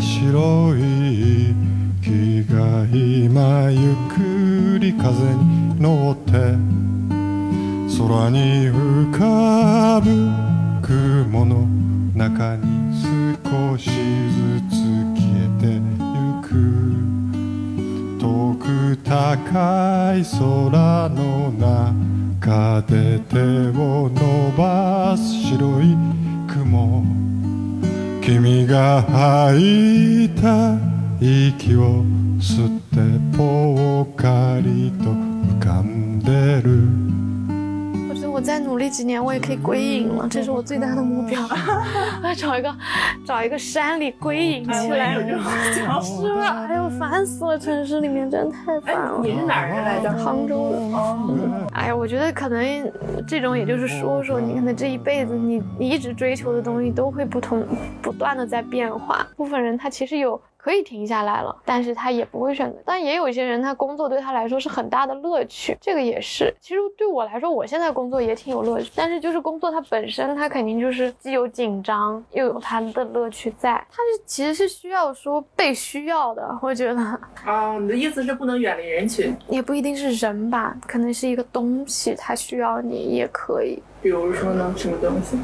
白い木が今ゆっくり風に乗って空に浮かぶ雲の中に少しずつ消えてゆく。遠く高い空の也可以归隐了，这是我最大的目标。我要 找一个找一个山里归隐起来，是吧？哎呦，烦死了！城市里面真的太烦了。你是哪儿人来着？杭州的。哦，哎呀，我觉得可能这种，也就是说说，你可能这一辈子，你你一直追求的东西都会不同，不断的在变化。部分人他其实有。可以停下来了，但是他也不会选择。但也有一些人，他工作对他来说是很大的乐趣，这个也是。其实对我来说，我现在工作也挺有乐趣，但是就是工作它本身，它肯定就是既有紧张，又有它的乐趣在。它是其实是需要说被需要的，我觉得。啊，你的意思是不能远离人群？也不一定是人吧，可能是一个东西，它需要你也可以。比如说呢，什么东西？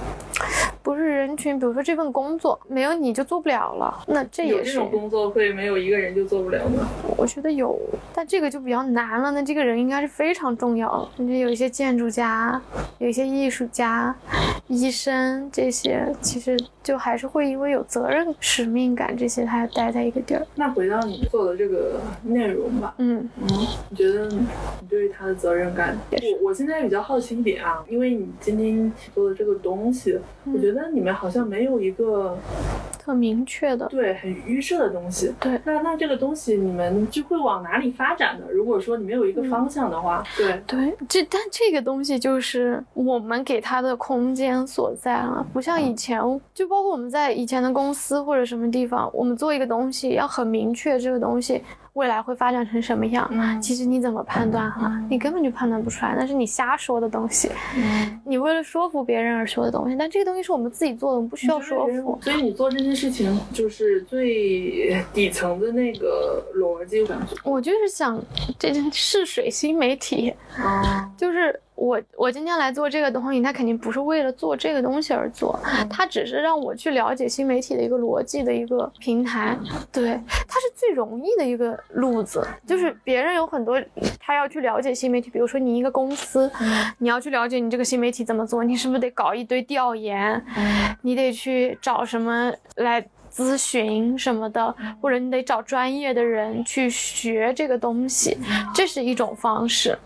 不是人群，比如说这份工作没有你就做不了了，那这也是。有这种工作会没有一个人就做不了吗？我觉得有，但这个就比较难了。那这个人应该是非常重要的。你有一些建筑家，有一些艺术家、医生这些，其实就还是会因为有责任、使命感这些，他要待在一个地儿。那回到你做的这个内容吧，嗯嗯，你觉得你对于他的责任感？我我现在比较好奇一点啊，因为你今天做的这个东西，我觉得你们好像没有一个特明确的，对，很预设的东西。对，那那这个东西你们就会往哪里发展呢？如果说你没有一个方向的话，对对，这但这个东西就是我们给他的空间所在了，不像以前，就包括我们在以前的公司或者什么地方，我们做一个东西要很明确，这个东西。未来会发展成什么样？其实你怎么判断哈？你根本就判断不出来，那是你瞎说的东西。你为了说服别人而说的东西，但这个东西是我们自己做的，我们不需要说服。所以你做这件事情就是最底层的那个逻辑。我就是想，这是水新媒体，就是。我我今天来做这个东西，他肯定不是为了做这个东西而做，他只是让我去了解新媒体的一个逻辑的一个平台。对，它是最容易的一个路子，就是别人有很多他要去了解新媒体，比如说你一个公司，你要去了解你这个新媒体怎么做，你是不是得搞一堆调研？你得去找什么来？咨询什么的，或者你得找专业的人去学这个东西，这是一种方式。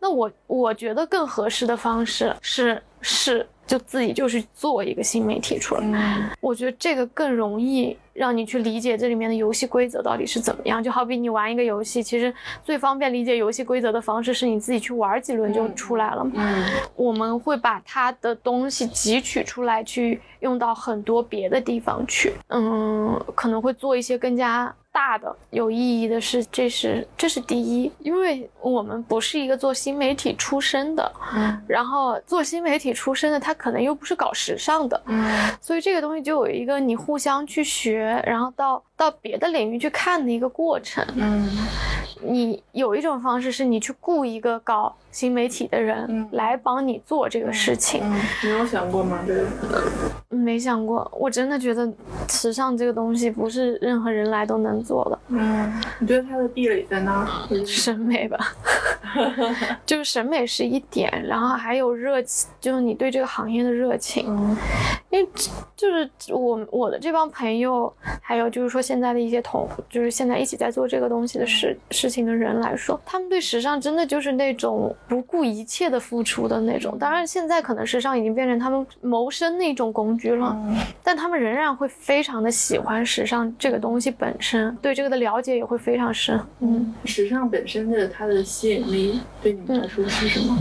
那我我觉得更合适的方式是是。就自己就去做一个新媒体出来，我觉得这个更容易让你去理解这里面的游戏规则到底是怎么样。就好比你玩一个游戏，其实最方便理解游戏规则的方式是你自己去玩几轮就出来了。嗯，我们会把它的东西汲取出来，去用到很多别的地方去。嗯，可能会做一些更加。大的有意义的是，这是这是第一，因为我们不是一个做新媒体出身的，嗯，然后做新媒体出身的，他可能又不是搞时尚的，嗯，所以这个东西就有一个你互相去学，然后到到别的领域去看的一个过程，嗯。你有一种方式是你去雇一个搞新媒体的人来帮你做这个事情，嗯你有想过吗？这个没想过，我真的觉得时尚这个东西不是任何人来都能做的。嗯，你觉得它的壁垒在哪？审美吧，就是审美是一点，然后还有热情，就是你对这个行业的热情。嗯因为就是我我的这帮朋友，还有就是说现在的一些同，就是现在一起在做这个东西的事事情的人来说，他们对时尚真的就是那种不顾一切的付出的那种。当然现在可能时尚已经变成他们谋生的一种工具了，但他们仍然会非常的喜欢时尚这个东西本身，对这个的了解也会非常深。嗯，时尚本身的它的吸引力对你们来说是什么？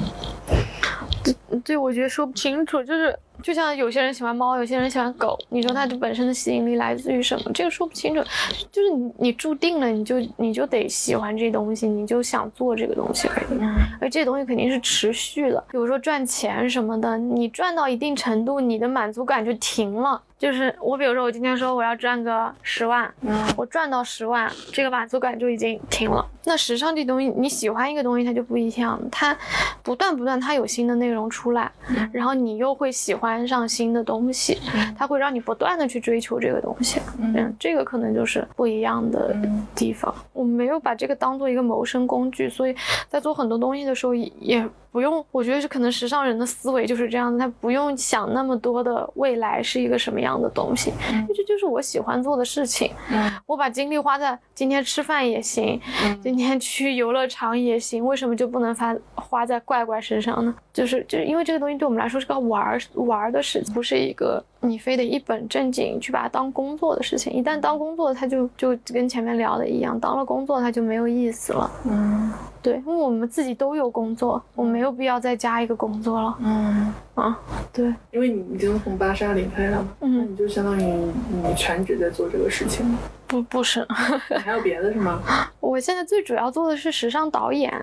对，对我觉得说不清楚，就是。就像有些人喜欢猫，有些人喜欢狗，你说它本身的吸引力来自于什么？这个说不清楚，就是你你注定了，你就你就得喜欢这东西，你就想做这个东西而已。而这东西肯定是持续的，比如说赚钱什么的，你赚到一定程度，你的满足感就停了。就是我比如说我今天说我要赚个十万，嗯我赚到十万，这个满足感就已经停了。那时尚这东西，你喜欢一个东西，它就不一样，它不断不断，它有新的内容出来，然后你又会喜欢上新的东西，它会让你不断的去追求这个东西。嗯，这个可能就是不一样的嗯地方。我没有把这个当做一个谋生工具，所以在做很多东西的时候也也不用，我觉得是可能时尚人的思维就是这样子，他不用想那么多的未来是一个什么样的东西，因为这就是我喜欢做的事情。嗯我把精力花在今天吃饭也行，今天去游乐场也行，为什么就不能发花在怪怪身上呢？就是就是因为这个东西对我们来说是个玩儿玩儿的事情，不是一个你非得一本正经去把它当工作的事情。一旦当工作，它就就跟前面聊的一样，当了工作它就没有意思了。嗯对，因为我们自己都有工作，我没有必要再加一个工作了嗯，啊。对，因为你已经从芭莎离开了嘛，嗯那你就相当于你全职在做这个事情了。不不是，你 还有别的是吗？我现在最主要做的是时尚导演，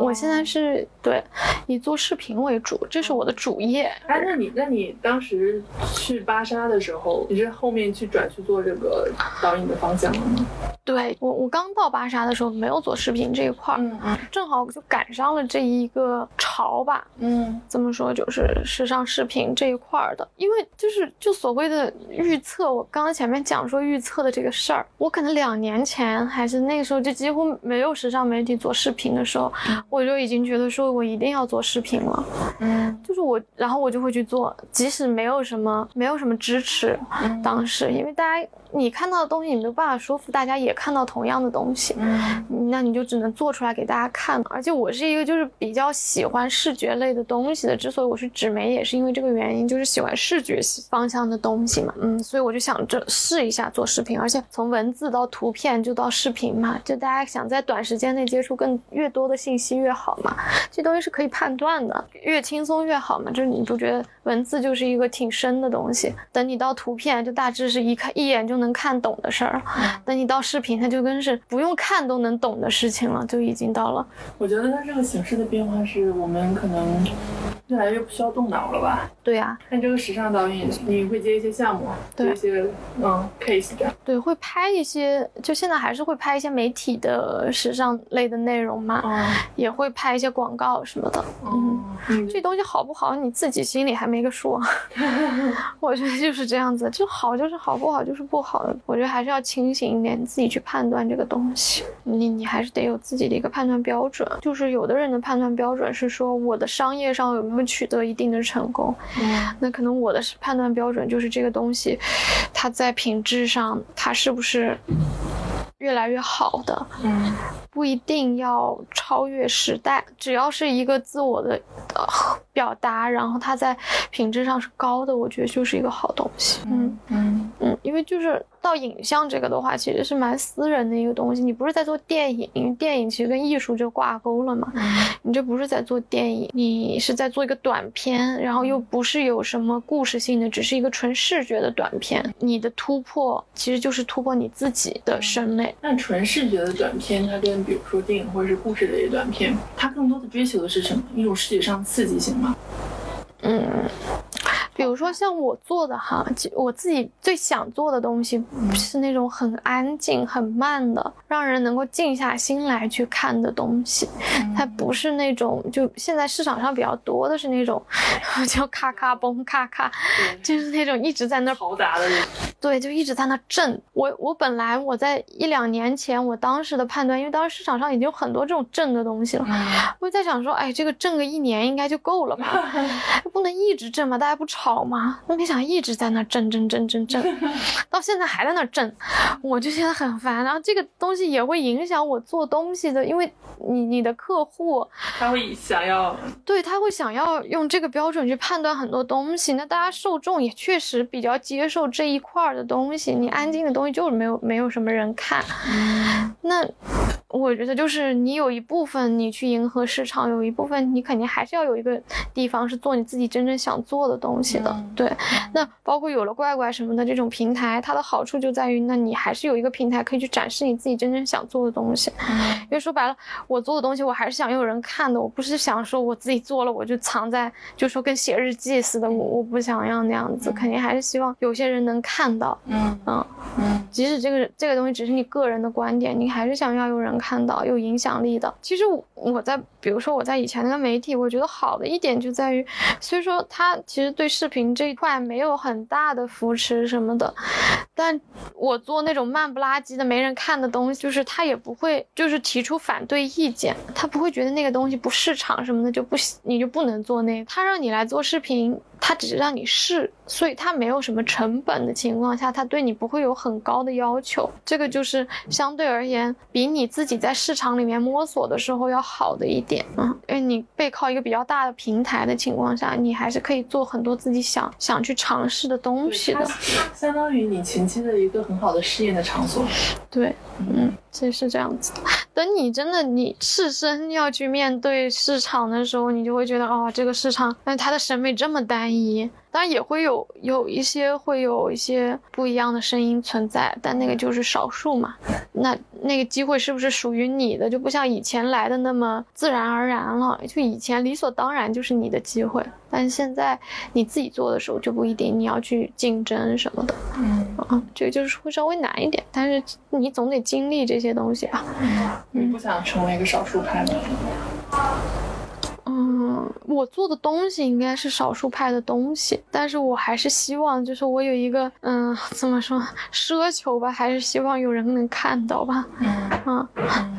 我现在是对以做视频为主，这是我的主业。哎，那你那你当时去芭莎的时候，你是后面去转去做这个导演的方向了吗？对我，我刚到芭莎的时候没有做视频这一块儿，嗯嗯正好就赶上了这一个潮吧。嗯怎么说，就是时尚视频这一块儿的，因为就是就所谓的预测，我刚刚前面讲说预测的这个事儿，我可能两年前还是那个时候就几乎没有时尚媒体做视频的时候，我就已经觉得说我一定要做视频了。嗯就是我，然后我就会去做，即使没有什么没有什么支持，嗯当时因为大家你看到的东西，你没有办法说服大家也看到同样的东西，嗯那你就只能做出来给大家看。而且我是一个就是比较喜欢视觉类的东西的，之所以我是纸媒，也是因为这个原因，就是喜欢视觉方向的东西嘛。嗯，所以我就想着试一下做视频，而且从文字到图片就到视频嘛，就大家想在短时间内接触更越多的信息越好嘛。这东西是可以判断的，越轻松越好嘛。就是你不觉得文字就是一个挺深的东西，等你到图片，就大致是一看一眼就能看懂的事儿。等你到视频，它就跟是不用看都能懂的事情了，就已经到了。我觉得它这个形式的变化是我们可能越来越不需要动脑了吧？对啊，看这个时尚导演，你会接一些项目，一些嗯 case 这样。对，会拍一些，就现在还是会拍一些媒体的时尚类的内容嘛，哦也会拍一些广告什么的。嗯，嗯这东西好不好，你自己心里还没个数。我觉得就是这样子，就好就是好，不好就是不好的。我觉得还是要清醒一点，自己去判断这个东西。你你还是得有自己的一个判断标准。就是有的人的判断标准是说我的商业上有没有取得一定的成功，嗯那可能我的判断标准就是这个东西，它在品质上它是不是越来越好的。嗯不一定要超越时代，只要是一个自我的呃表达，然后它在品质上是高的，我觉得就是一个好东西。嗯嗯嗯，因为就是到影像这个的话，其实是蛮私人的一个东西。你不是在做电影，因为电影其实跟艺术就挂钩了嘛。你这不是在做电影，你是在做一个短片，然后又不是有什么故事性的，只是一个纯视觉的短片。你的突破其实就是突破你自己的审美。那纯视觉的短片，它跟比如说电影或者是故事类的短片，它更多的追求的是什么？一种视觉上刺激性吗？嗯，比如说像我做的哈，其我自己最想做的东西是那种很安静、很慢的，让人能够静下心来去看的东西。它不是那种就现在市场上比较多的是那种，就咔咔嘣咔咔，就是那种一直在那儿嘈杂的那种。对，就一直在那震。我我本来我在一两年前，我当时的判断，因为当时市场上已经有很多这种震的东西了，我就在想说，哎，这个震个一年应该就够了吧？不能一直震吧，大家不吵吗？那没想到一直在那震震震震震，到现在还在那震，我就觉得很烦。然后这个东西也会影响我做东西的，因为你你的客户他会想要对他会想要用这个标准去判断很多东西，那大家受众也确实比较接受这一块儿的东西。你安静的东西就是没有没有什么人看，那我觉得就是你有一部分你去迎合市场，有一部分你肯定还是要有一个地方是做你自己真正想做的东西的。嗯对，那包括有了怪怪什么的这种平台，它的好处就在于，那你还是有一个平台可以去展示你自己真正想做的东西。因为说白了，我做的东西我还是想有人看的，我不是想说我自己做了我就藏在，就说跟写日记似的，我我不想要那样子，肯定还是希望有些人能看到。嗯嗯，嗯即使这个这个东西只是你个人的观点，你还是想要有人看到，有影响力的。其实我我在比如说我在以前那个媒体，我觉得好的一点就在于，虽说它其实对视视频这一块没有很大的扶持什么的，但我做那种慢不拉几的没人看的东西，就是他也不会就是提出反对意见，他不会觉得那个东西不市场什么的就不行你就不能做那，他让你来做视频。他只是让你试，所以他没有什么成本的情况下，他对你不会有很高的要求。这个就是相对而言，比你自己在市场里面摸索的时候要好的一点啊。因为你背靠一个比较大的平台的情况下，你还是可以做很多自己想想去尝试的东西的。相当于你前期的一个很好的试验的场所。对，嗯，其实是这样子。等你真的你赤身要去面对市场的时候，你就会觉得哦，这个市场，但它的审美这么单一。当然也会有有一些会有一些不一样的声音存在，但那个就是少数嘛。那那个机会是不是属于你的，就不像以前来的那么自然而然了。就以前理所当然就是你的机会，但是现在你自己做的时候就不一定，你要去竞争什么的。嗯啊，这个就是会稍微难一点，但是你总得经历这些东西吧。你不想成为一个少数派吗？嗯，我做的东西应该是少数派的东西，但是我还是希望，就是我有一个，嗯，怎么说，奢求吧，还是希望有人能看到吧。嗯嗯，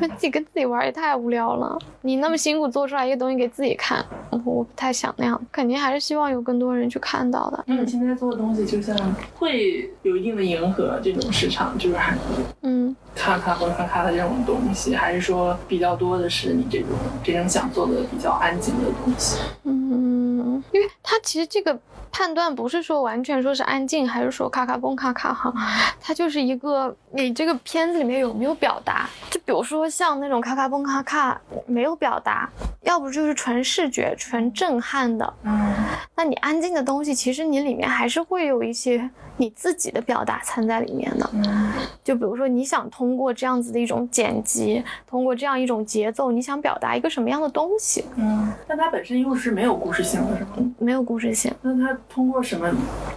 因 为自己跟自己玩也太无聊了。你那么辛苦做出来一个东西给自己看，我我不太想那样，肯定还是希望有更多人去看到的。那你现在做的东西，就像会有一定的迎合这种市场，就是还嗯。咔咔或咔咔的这种东西，还是说比较多的是你这种真正想做的比较安静的东西？嗯，因为它其实这个判断不是说完全说是安静，还是说咔咔蹦咔咔哈，它就是一个你这个片子里面有没有表达。就比如说像那种咔咔蹦咔咔没有表达，要不就是纯视觉、纯震撼的。嗯那你安静的东西，其实你里面还是会有一些你自己的表达掺在里面的。嗯就比如说，你想通过这样子的一种剪辑，通过这样一种节奏，你想表达一个什么样的东西？嗯，但它本身又是没有故事性的，是吗？没有故事性。那它通过什么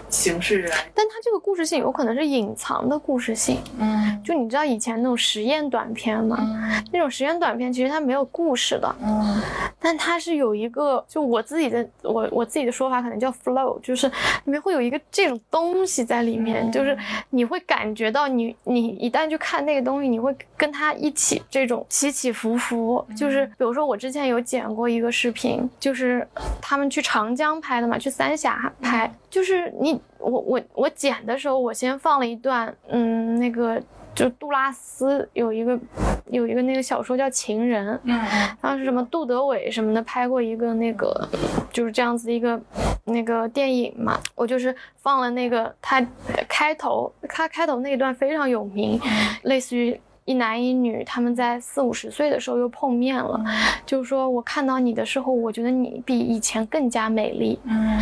形式来？但它这个故事性有可能是隐藏的故事性，嗯。就你知道以前那种实验短片吗？嗯。那种实验短片其实它没有故事的，嗯。但它是有一个，就我自己的我我自己的说法可能叫 flow，就是里面会有一个这种东西在里面，嗯。就是你会感觉到你你一旦去看那个东西，你会跟它一起这种起起伏伏，就是比如说我之前有剪过一个视频，就是他们去长江拍的嘛，去三峡拍，就是你我我我剪的时候，我先放了一段，嗯，那个就杜拉斯有一个有一个那个小说叫《情人》，嗯当时什么杜德伟什么的拍过一个那个就是这样子的一个那个电影嘛，我就是放了那个他开头，他开头那一段非常有名，类似于。一男一女，他们在四五十岁的时候又碰面了，就是说我看到你的时候，我觉得你比以前更加美丽，嗯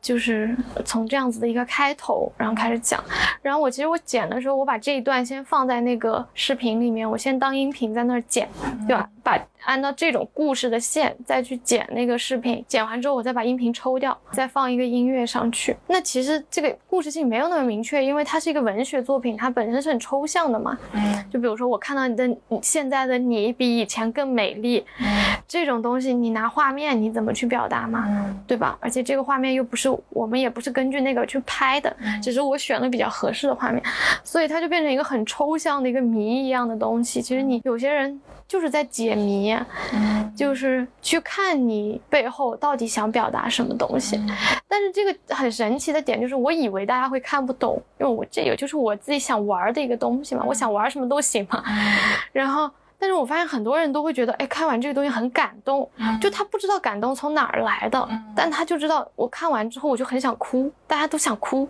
就是从这样子的一个开头，然后开始讲。然后我其实我剪的时候，我把这一段先放在那个视频里面，我先当音频在那儿剪，对吧？把按照这种故事的线再去剪那个视频，剪完之后我再把音频抽掉，再放一个音乐上去。那其实这个故事性没有那么明确，因为它是一个文学作品，它本身是很抽象的嘛。嗯就比如说我看到你的你现在的你比以前更美丽，这种东西你拿画面你怎么去表达嘛？嗯对吧？而且这个画面又不是我们也不是根据那个去拍的，只是我选了比较合适的画面，所以它就变成一个很抽象的一个谜一样的东西。其实你有些人就是在解谜，嗯就是去看你背后到底想表达什么东西。但是这个很神奇的点就是，我以为大家会看不懂，因为我这也就是我自己想玩的一个东西嘛，我想玩什么都行嘛。然后。但但是我发现很多人都会觉得，哎，看完这个东西很感动，就他不知道感动从哪儿来的，但他就知道我看完之后我就很想哭，大家都想哭。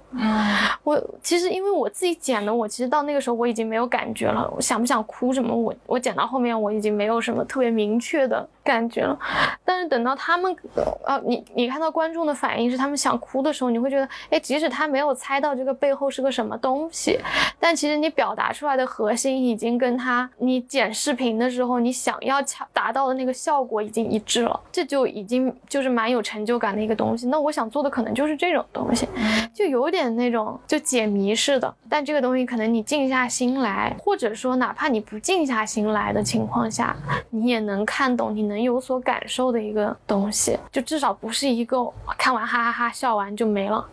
我其实因为我自己剪的，我其实到那个时候我已经没有感觉了，我想不想哭什么，我我剪到后面我已经没有什么特别明确的感觉了。但是等到他们，呃，你你看到观众的反应是他们想哭的时候，你会觉得，哎，即使他没有猜到这个背后是个什么东西，但其实你表达出来的核心已经跟他你剪视频的时候你想要达达到的那个效果已经一致了，这就已经就是蛮有成就感的一个东西。那我想做的可能就是这种东西，就有点那种就解谜似的。但这个东西可能你静下心来，或者说哪怕你不静下心来的情况下，你也能看懂，你能有所感受的一个东西，就至少不是一个看完哈哈哈笑完就没了，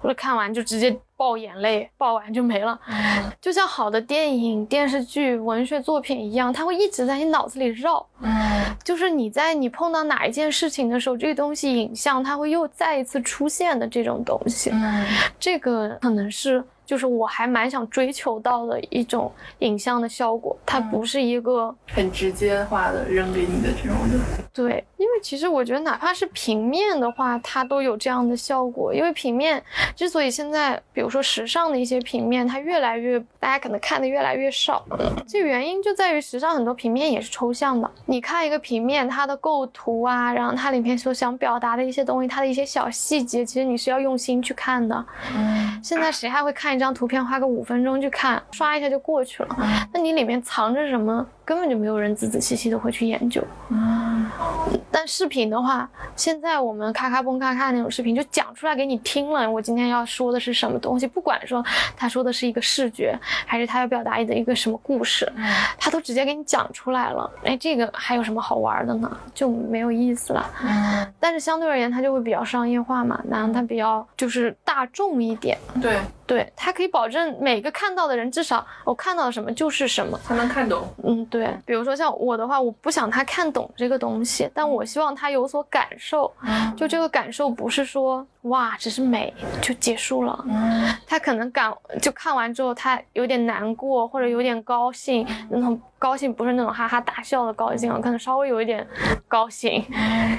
或者看完就直接。爆眼泪，爆完就没了，就像好的电影、电视剧、文学作品一样，它会一直在你脑子里绕。嗯，就是你在你碰到哪一件事情的时候，这个东西影像它会又再一次出现的这种东西。嗯，这个可能是。就是我还蛮想追求到的一种影像的效果，它不是一个很直接化的扔给你的这种的。对，因为其实我觉得哪怕是平面的话，它都有这样的效果。因为平面之所以现在，比如说时尚的一些平面，它越来越大家可能看的越来越少，这原因就在于时尚很多平面也是抽象的。你看一个平面，它的构图啊，然后它里面所想表达的一些东西，它的一些小细节，其实你是要用心去看的。嗯，现在谁还会看？一张图片花个五分钟去看，刷一下就过去了。那你里面藏着什么？根本就没有人仔仔细细的会去研究。但视频的话，现在我们咔咔嘣咔咔那种视频就讲出来给你听了。我今天要说的是什么东西？不管说他说的是一个视觉，还是他要表达的一个什么故事，他都直接给你讲出来了。哎，这个还有什么好玩的呢？就没有意思了。嗯。但是相对而言，它就会比较商业化嘛，然后它比较就是大众一点。对对，它可以保证每个看到的人至少我看到了什么就是什么，他能看懂。嗯，对。对，比如说像我的话，我不想他看懂这个东西，但我希望他有所感受。就这个感受不是说哇，只是美就结束了。他可能感就看完之后，他有点难过或者有点高兴，那种高兴不是那种哈哈大笑的高兴，可能稍微有一点高兴，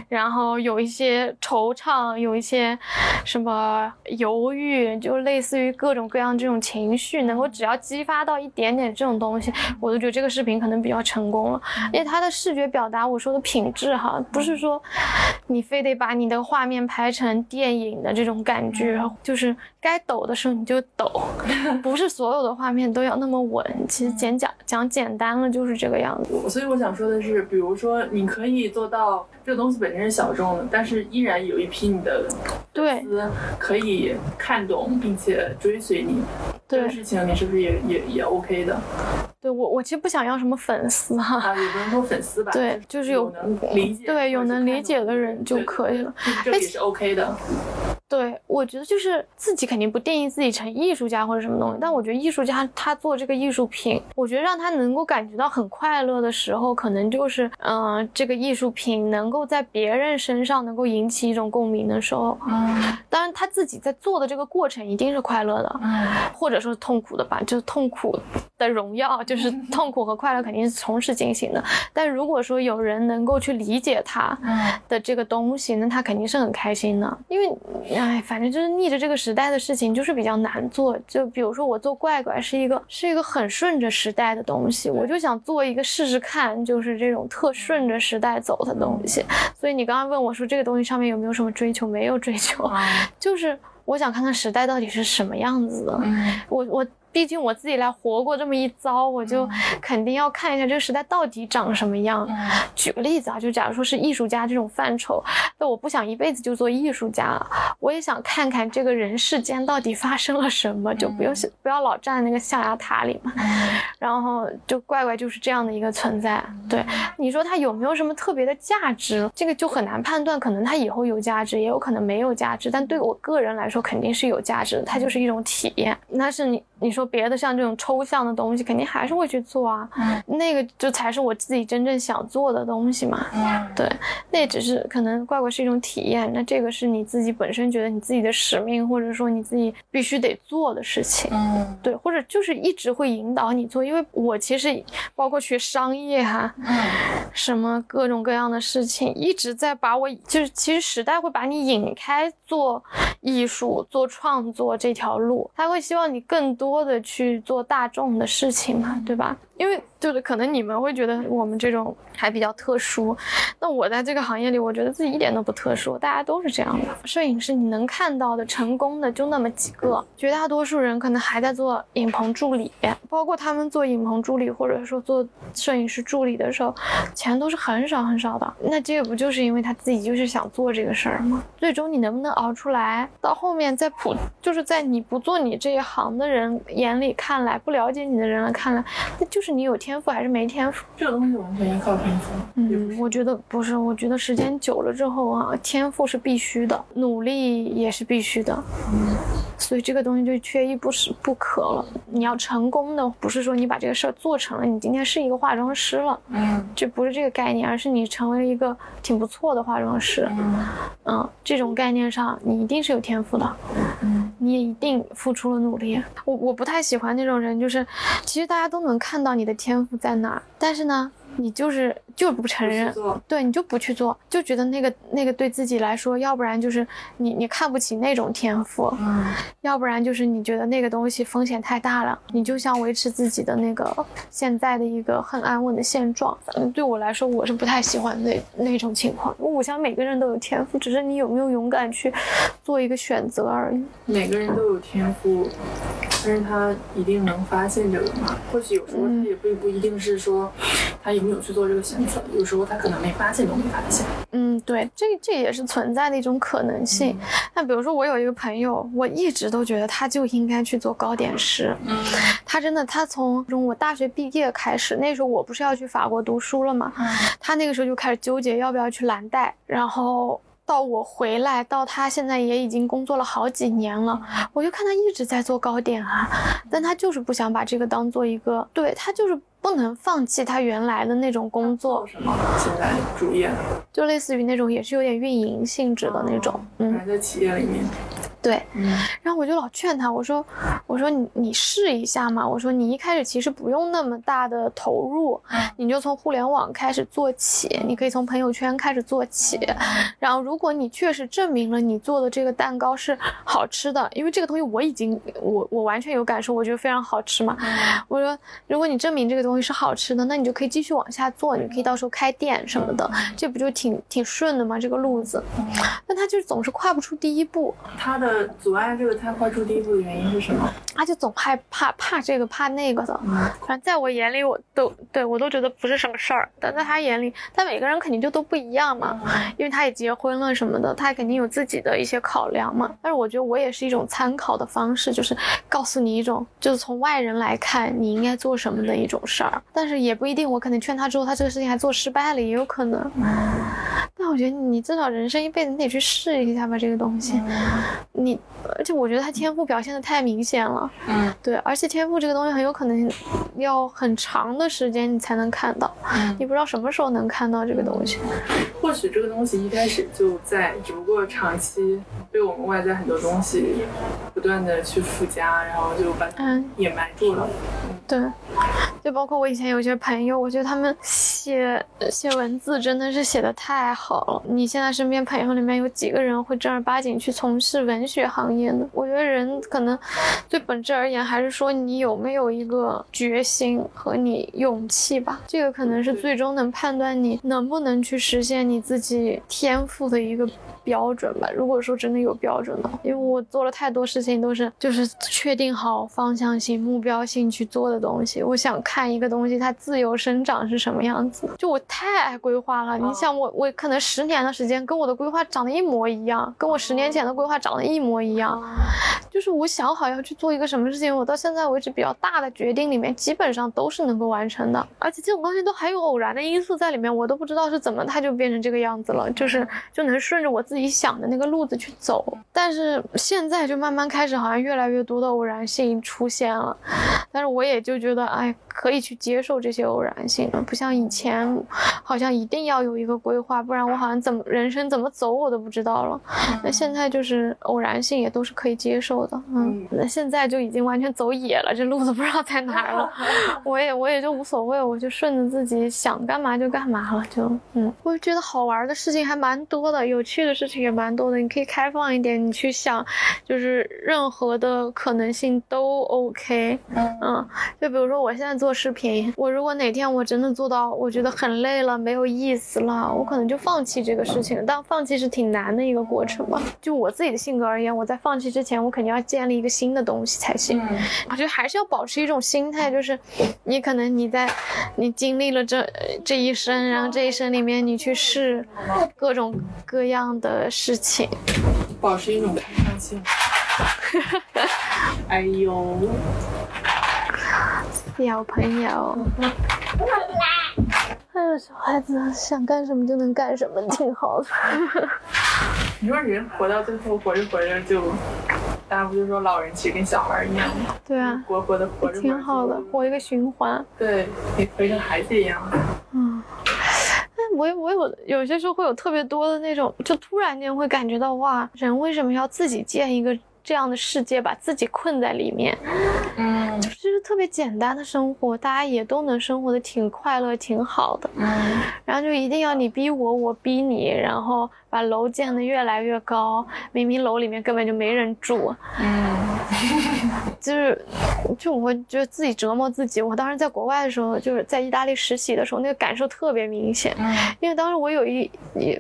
然后有一些惆怅，有一些什么犹豫，就类似于各种各样这种情绪，能够只要激发到一点点这种东西，我都觉得这个视频可能比。比较成功了，因为它的视觉表达，我说的品质哈，不是说你非得把你的画面拍成电影的这种感觉，就是该抖的时候你就抖，不是所有的画面都要那么稳。其实简讲讲简单了就是这个样子。所以我想说的是，比如说你可以做到这个东西本身是小众的，但是依然有一批你的粉丝可以看懂并且追随你。这个事情你是不是也也也 OK 的？对我，我其实不想要什么粉丝哈，啊，也不能说粉丝吧，对，就是有能理解，对，有能理解的人就可以了，这也是 OK 的。对，我觉得就是自己肯定不定义自己成艺术家或者什么东西，但我觉得艺术家他做这个艺术品，我觉得让他能够感觉到很快乐的时候，可能就是，嗯，这个艺术品能够在别人身上能够引起一种共鸣的时候。嗯，当然他自己在做的这个过程一定是快乐的，嗯，或者说是痛苦的吧，就是痛苦的荣耀，就是 痛苦和快乐肯定是同时进行的。但如果说有人能够去理解他的这个东西，那他肯定是很开心的，因为。哎，反正就是逆着这个时代的事情，就是比较难做。就比如说我做怪怪是一个是一个很顺着时代的东西，我就想做一个试试看，就是这种特顺着时代走的东西。所以你刚刚问我说这个东西上面有没有什么追求？没有追求，就是我想看看时代到底是什么样子的。我我。毕竟我自己来活过这么一遭，我就肯定要看一下这个时代到底长什么样。举个例子啊，就假如说是艺术家这种范畴，那我不想一辈子就做艺术家，我也想看看这个人世间到底发生了什么，就不用不要老站在那个象牙塔里嘛。然后就怪怪就是这样的一个存在。对，你说他有没有什么特别的价值？这个就很难判断，可能他以后有价值，也有可能没有价值。但对我个人来说，肯定是有价值的。它就是一种体验，那是你。你说别的像这种抽象的东西，肯定还是会去做啊。嗯，那个就才是我自己真正想做的东西嘛。嗯，对，那只是可能怪怪是一种体验，那这个是你自己本身觉得你自己的使命，或者说你自己必须得做的事情。嗯，对，或者就是一直会引导你做，因为我其实包括学商业哈，嗯，什么各种各样的事情，一直在把我就是其实时代会把你引开做艺术、做创作这条路，他会希望你更多多的去做大众的事情嘛，对吧？因为就是可能你们会觉得我们这种还比较特殊，那我在这个行业里，我觉得自己一点都不特殊，大家都是这样的。摄影师你能看到的成功的就那么几个，绝大多数人可能还在做影棚助理，包括他们做影棚助理或者说做摄影师助理的时候，钱都是很少很少的。那这个不就是因为他自己就是想做这个事儿吗？最终你能不能熬出来，到后面在普就是在你不做你这一行的人眼里看来，不了解你的人来看来，那就是。你有天赋还是没天赋？这个东西完全依靠天赋。嗯，我觉得不是，我觉得时间久了之后啊，天赋是必须的，努力也是必须的。嗯，所以这个东西就缺一不是不可了。你要成功的，不是说你把这个事儿做成了，你今天是一个化妆师了，嗯，这不是这个概念，而是你成为了一个挺不错的化妆师。嗯，嗯，这种概念上，你一定是有天赋的。嗯，你也一定付出了努力。我我不太喜欢那种人，就是其实大家都能看到你的天赋在哪儿，但是呢。你就是就不承认，对你就不去做，就觉得那个那个对自己来说，要不然就是你你看不起那种天赋，嗯，要不然就是你觉得那个东西风险太大了，你就想维持自己的那个现在的一个很安稳的现状。反正对我来说，我是不太喜欢那那种情况。我想每个人都有天赋，只是你有没有勇敢去做一个选择而已。每个人都有天赋，但是他一定能发现这个吗？或许有时候他也并不一定是说他有。没有去做这个选择，有时候他可能没发现都没发现。嗯，对，这这也是存在的一种可能性。那比如说，我有一个朋友，我一直都觉得他就应该去做糕点师。嗯，他真的，他从从我大学毕业开始，那时候我不是要去法国读书了嘛？嗯，他那个时候就开始纠结要不要去蓝带，然后到我回来，到他现在也已经工作了好几年了，我就看他一直在做糕点啊，但他就是不想把这个当做一个，对他就是。不能放弃他原来的那种工作。什么？现在主业？就类似于那种，也是有点运营性质的那种。嗯，还在企业里面。对，然后我就老劝他，我说，我说你你试一下嘛，我说你一开始其实不用那么大的投入，你就从互联网开始做起，你可以从朋友圈开始做起，然后如果你确实证明了你做的这个蛋糕是好吃的，因为这个东西我已经我我完全有感受，我觉得非常好吃嘛，我说如果你证明这个东西是好吃的，那你就可以继续往下做，你可以到时候开店什么的，这不就挺挺顺的吗？这个路子，但他就总是跨不出第一步，他的。阻碍这个他跨出第一步的原因是什么？他就总害怕怕这个怕那个的。反正在我眼里，我都对我都觉得不是什么事儿。但在他眼里，但每个人肯定就都不一样嘛。因为他也结婚了什么的，他肯定有自己的一些考量嘛。但是我觉得我也是一种参考的方式，就是告诉你一种，就是从外人来看你应该做什么的一种事儿。但是也不一定，我可能劝他之后，他这个事情还做失败了，也有可能。但我觉得你至少人生一辈子，你得去试一下吧，这个东西。你，而且我觉得他天赋表现的太明显了。嗯，对，而且天赋这个东西很有可能要很长的时间你才能看到，你不知道什么时候能看到这个东西。或许这个东西一开始就在，只不过长期被我们外在很多东西不断的去附加，然后就把它掩埋住了。对，就包括我以前有些朋友，我觉得他们写写文字真的是写的太好了。你现在身边朋友里面有几个人会正儿八经去从事文学行业呢？我觉得人可能最本质而言，还是说你有没有一个决心和你勇气吧。这个可能是最终能判断你能不能去实现你自己天赋的一个。标准吧，如果说真的有标准的话，因为我做了太多事情都是就是确定好方向性、目标性去做的东西。我想看。一个东西它自由生长是什么样子。就我太爱规划了，你想我我可能十年的时间跟我的规划长得一模一样，跟我十年前的规划长得一模一样。就是我想好要去做一个什么事情，我到现在为止比较大的决定里面，基本上都是能够完成的。而且这种东西都还有偶然的因素在里面，我都不知道是怎么它就变成这个样子了，就是就能顺着我自己想的那个路子去走。但是现在就慢慢开始，好像越来越多的偶然性出现了。但是我也就觉得，哎，可以去接受这些偶然性了，不像以前，好像一定要有一个规划，不然我好像怎么人生怎么走我都不知道了。那现在就是偶然性也都是可以接受的，嗯，那现在就已经完全走野了，这路子不知道在哪儿了，我也我也就无所谓，我就顺着自己想干嘛就干嘛了，就嗯，我觉得好玩的事情还蛮多的，有趣的事情也蛮多的，你可以开放一点，你去想，就是任何的可能性都 OK，嗯，就比如说我现在做视频，我如果哪天我真的做到我觉得很累了，没有意思了，我可能就放弃这个事情，但放弃是挺难的一个过程吧，就我自己的性格而言，我在放弃之前，我肯定要建立一个新的东西才行。我觉得还是要保持一种心态，就是你可能你在你经历了这这一生，然后这一生里面你去试各种各样的事情，保持一种开放性。哎呦，小朋友，哎呦，小孩子想干什么就能干什么，挺好的。你说人活到最后，活着活着就，大家不就说老人其实跟小孩一样吗？对啊，活活的活着，挺好的，活一个循环。对，你活成孩子一样。嗯，但我我有有些时候会有特别多的那种，就突然间会感觉到哇，人为什么要自己建一个？这样的世界把自己困在里面，嗯，就是特别简单的生活，大家也都能生活的挺快乐、挺好的，嗯，然后就一定要你逼我，我逼你，然后把楼建得越来越高，明明楼里面根本就没人住，嗯，就是，就我觉得自己折磨自己。我当时在国外的时候，就是在意大利实习的时候，那个感受特别明显，嗯，因为当时我有一，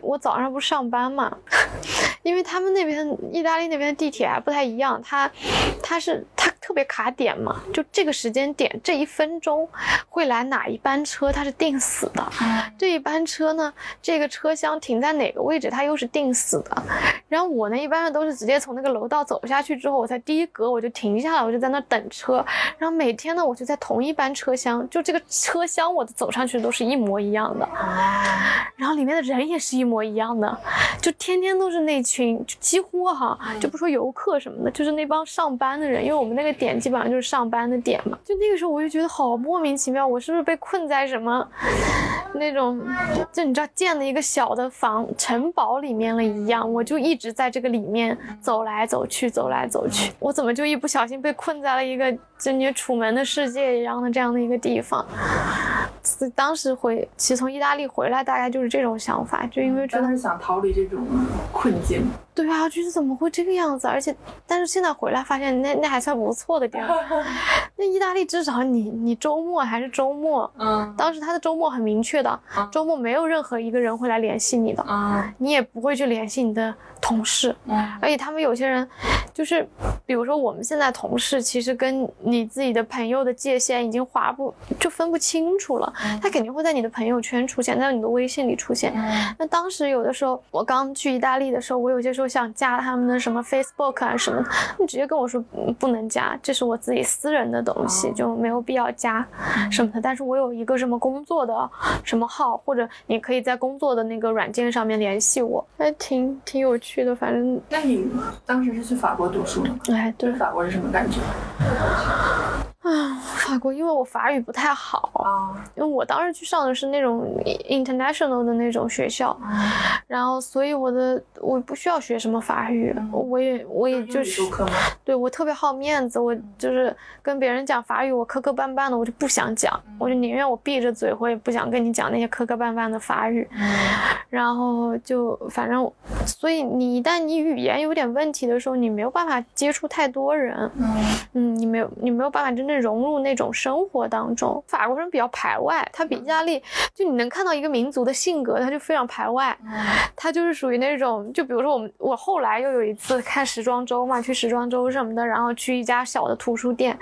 我早上不是上班嘛，因为他们那边意大利那边的地铁还不太。不太一样，它，它是它特别卡点嘛，就这个时间点这一分钟会来哪一班车，它是定死的。这一班车呢，这个车厢停在哪个位置，它又是定死的。然后我呢，一般的都是直接从那个楼道走下去之后，我才第一格我就停下来，我就在那等车。然后每天呢，我就在同一班车厢，就这个车厢我走上去都是一模一样的。然后里面的人也是一模一样的，就天天都是那群，就几乎哈，就不说游客什么。什么的，就是那帮上班的人，因为我们那个点基本上就是上班的点嘛。就那个时候，我就觉得好莫名其妙，我是不是被困在什么那种，就你知道建了一个小的房城堡里面了一样，我就一直在这个里面走来走去，走来走去。我怎么就一不小心被困在了一个就你楚门的世界一样的这样的一个地方？当时回，其实从意大利回来，大概就是这种想法，就因为真的是想逃离这种困境。对啊，就是怎么会这个样子？而且，但是现在回来发现，那那还算不错的地方。那意大利至少你你周末还是周末。嗯。当时他的周末很明确的，周末没有任何一个人会来联系你的。啊。你也不会去联系你的同事。嗯。而且他们有些人，就是，比如说我们现在同事，其实跟你自己的朋友的界限已经划不就分不清楚了。他肯定会在你的朋友圈出现，在你的微信里出现。那当时有的时候，我刚去意大利的时候，我有些时候想加他们的什么 Facebook 啊什么，你直接跟我说不能加，这是我自己私人的东西，就没有必要加什么的。但是我有一个什么工作的什么号，或者你可以在工作的那个软件上面联系我，还挺挺有趣的。反正那你当时是去法国读书吗？哎，对，法国是什么感觉？啊，法国，因为我法语不太好啊，因为我当时去上的是那种 international 的那种学校，然后所以我的我不需要学什么法语，我也我也就是对我特别好面子，我就是跟别人讲法语，我磕磕绊绊的，我就不想讲，我就宁愿我闭着嘴，我也不想跟你讲那些磕磕绊绊的法语，然后就反正，所以你一旦你语言有点问题的时候，你没有办法接触太多人，嗯，你没有你没有办法真正。更融入那种生活当中。法国人比较排外，他比意大利就你能看到一个民族的性格，他就非常排外，他就是属于那种，就比如说我们我后来又有一次看时装周嘛，去时装周什么的，然后去一家小的图书店，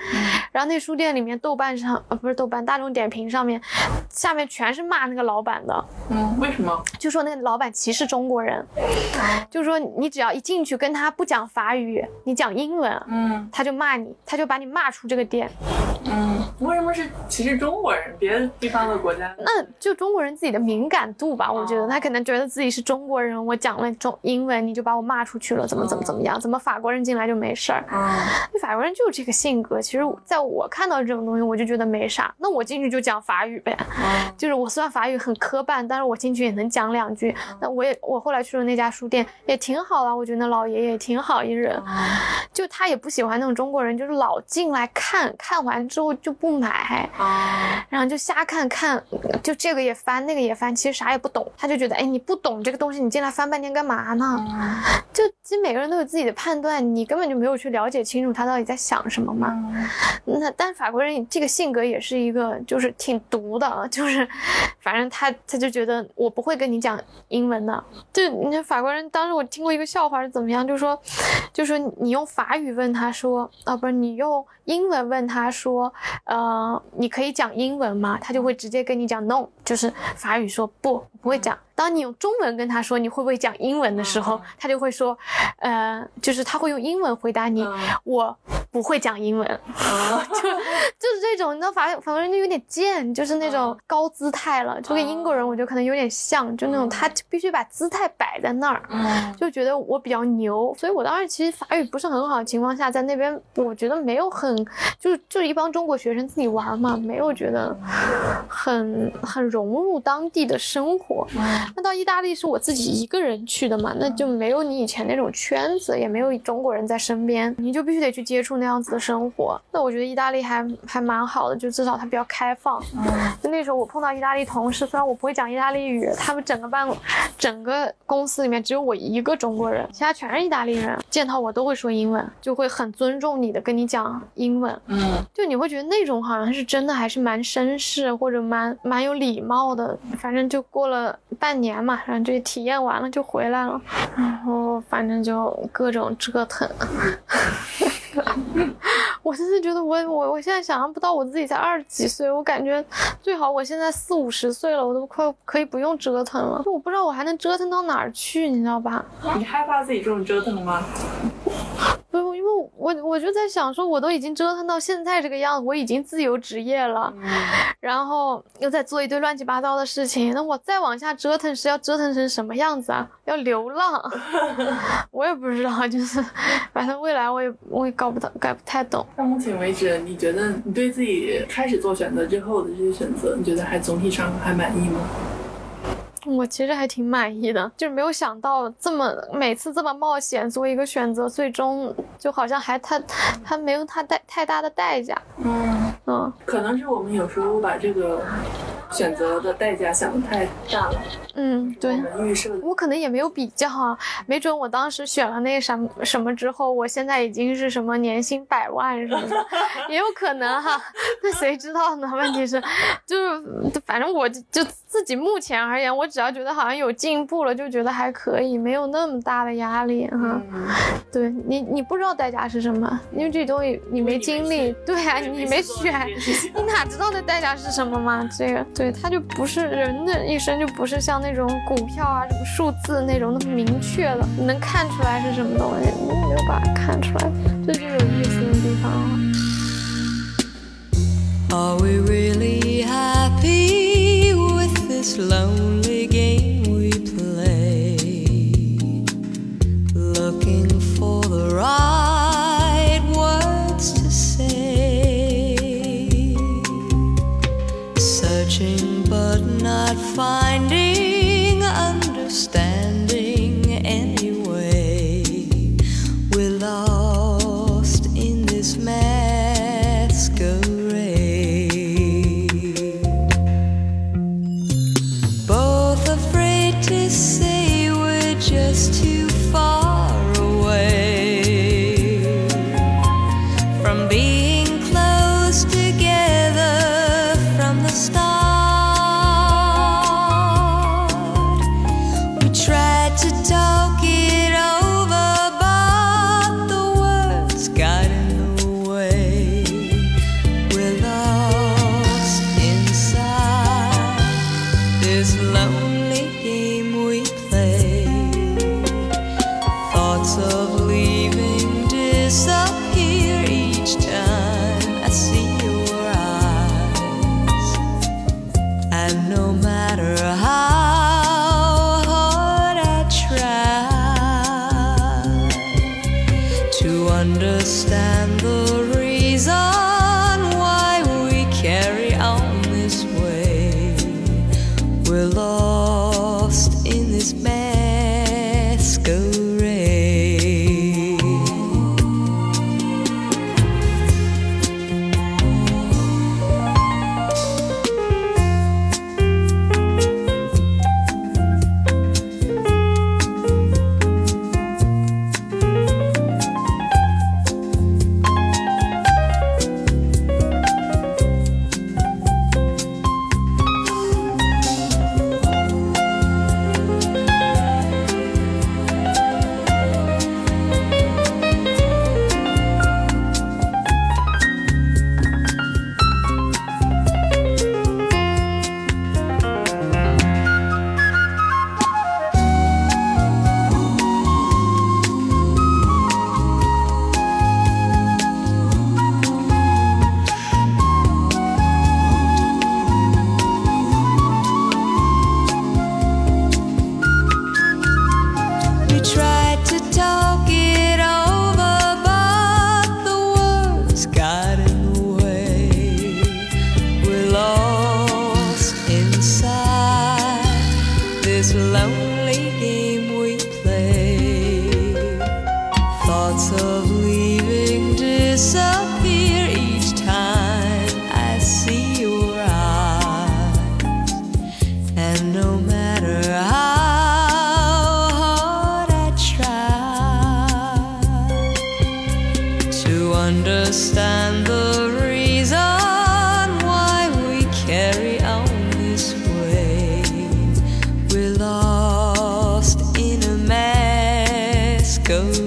然后那书店里面豆瓣上呃不是豆瓣大众点评上面，下面全是骂那个老板的，嗯，为什么？就说那个老板歧视中国人，就说你只要一进去跟他不讲法语，你讲英文，嗯，他就骂你，他就把你骂出这个店。嗯，为什么是歧视中国人？别的地方的国家？那就中国人自己的敏感度吧，我觉得他可能觉得自己是中国人，我讲了中英文，你就把我骂出去了，怎么怎么怎么样？怎么法国人进来就没事儿？啊，法国人就是这个性格。其实在我看到这种东西，我就觉得没啥。那我进去就讲法语呗，就是我虽然法语很磕绊，但是我进去也能讲两句。那我也我后来去了那家书店，也挺好啊，我觉得那老爷爷也挺好一人，就他也不喜欢那种中国人，就是老进来看看完之后就不买，然后就瞎看看，就这个也翻，那个也翻，其实啥也不懂。他就觉得，哎，你不懂这个东西，你进来翻半天干嘛呢？就其实每个人都有自己的判断，你根本就没有去了解清楚他到底在想什么嘛。那但法国人这个性格也是一个，就是挺毒的，就是反正他他就觉得我不会跟你讲英文的。就你看法国人，当时我听过一个笑话是怎么样，就说，就说你用法语问他说，啊，不是你用英文问他说，呃，你可以讲英文吗？他就会直接跟你讲 no，就是法语说不，不会讲。当你用中文跟他说你会不会讲英文的时候，他就会说，呃，就是他会用英文回答你，我不会讲英文，就就是这种，你知道法法国人就有点贱，就是那种高姿态了，就跟英国人我觉得可能有点像，就那种他必须把姿态摆在那儿，就觉得我比较牛，所以我当时其实法语不是很好的情况下，在那边我觉得没有很，就是就是一帮中国学生自己玩嘛，没有觉得很很融入当地的生活。那到意大利是我自己一个人去的嘛，那就没有你以前那种圈子，也没有中国人在身边，你就必须得去接触那样子的生活。那我觉得意大利还还蛮好的，就至少它比较开放。就那时候我碰到意大利同事，虽然我不会讲意大利语，他们整个办公整个公司里面只有我一个中国人，其他全是意大利人，见到我都会说英文，就会很尊重你的跟你讲英文。嗯，就你会觉得那种好像是真的还是蛮绅士或者蛮蛮有礼貌的。反正就过了半。年嘛，然后就体验完了就回来了，然后反正就各种折腾。我真的觉得我我我现在想象不到我自己才二十几岁，我感觉最好我现在四五十岁了，我都快可以不用折腾了。我不知道我还能折腾到哪儿去，你知道吧？你害怕自己这种折腾吗？我我就在想说，我都已经折腾到现在这个样子，我已经自由职业了，然后又在做一堆乱七八糟的事情，那我再往下折腾是要折腾成什么样子啊？要流浪？我也不知道，就是反正未来我也我也搞不懂，搞不太懂。到目前为止，你觉得你对自己开始做选择之后的这些选择，你觉得还总体上还满意吗？我其实还挺满意的，就是没有想到这么每次这么冒险做一个选择，最终就好像还他他没有他代太大的代价。嗯嗯，可能是我们有时候把这个。选择的代价想的太大了。嗯，对。预设我可能也没有比较啊，没准我当时选了那个什么什么之后，我现在已经是什么年薪百万什么的，也有可能哈。那谁知道呢？问题是，就是反正我就就自己目前而言，我只要觉得好像有进步了，就觉得还可以，没有那么大的压力哈。对你，你不知道代价是什么，因为这东西你没经历，对啊，你没选，你哪知道的代价是什么嘛？这个。对，它就不是人的一生，就不是像那种股票啊、什么数字那种那么明确的，你能看出来是什么东西，你没有把它看出来，这就有意思的地方了。go.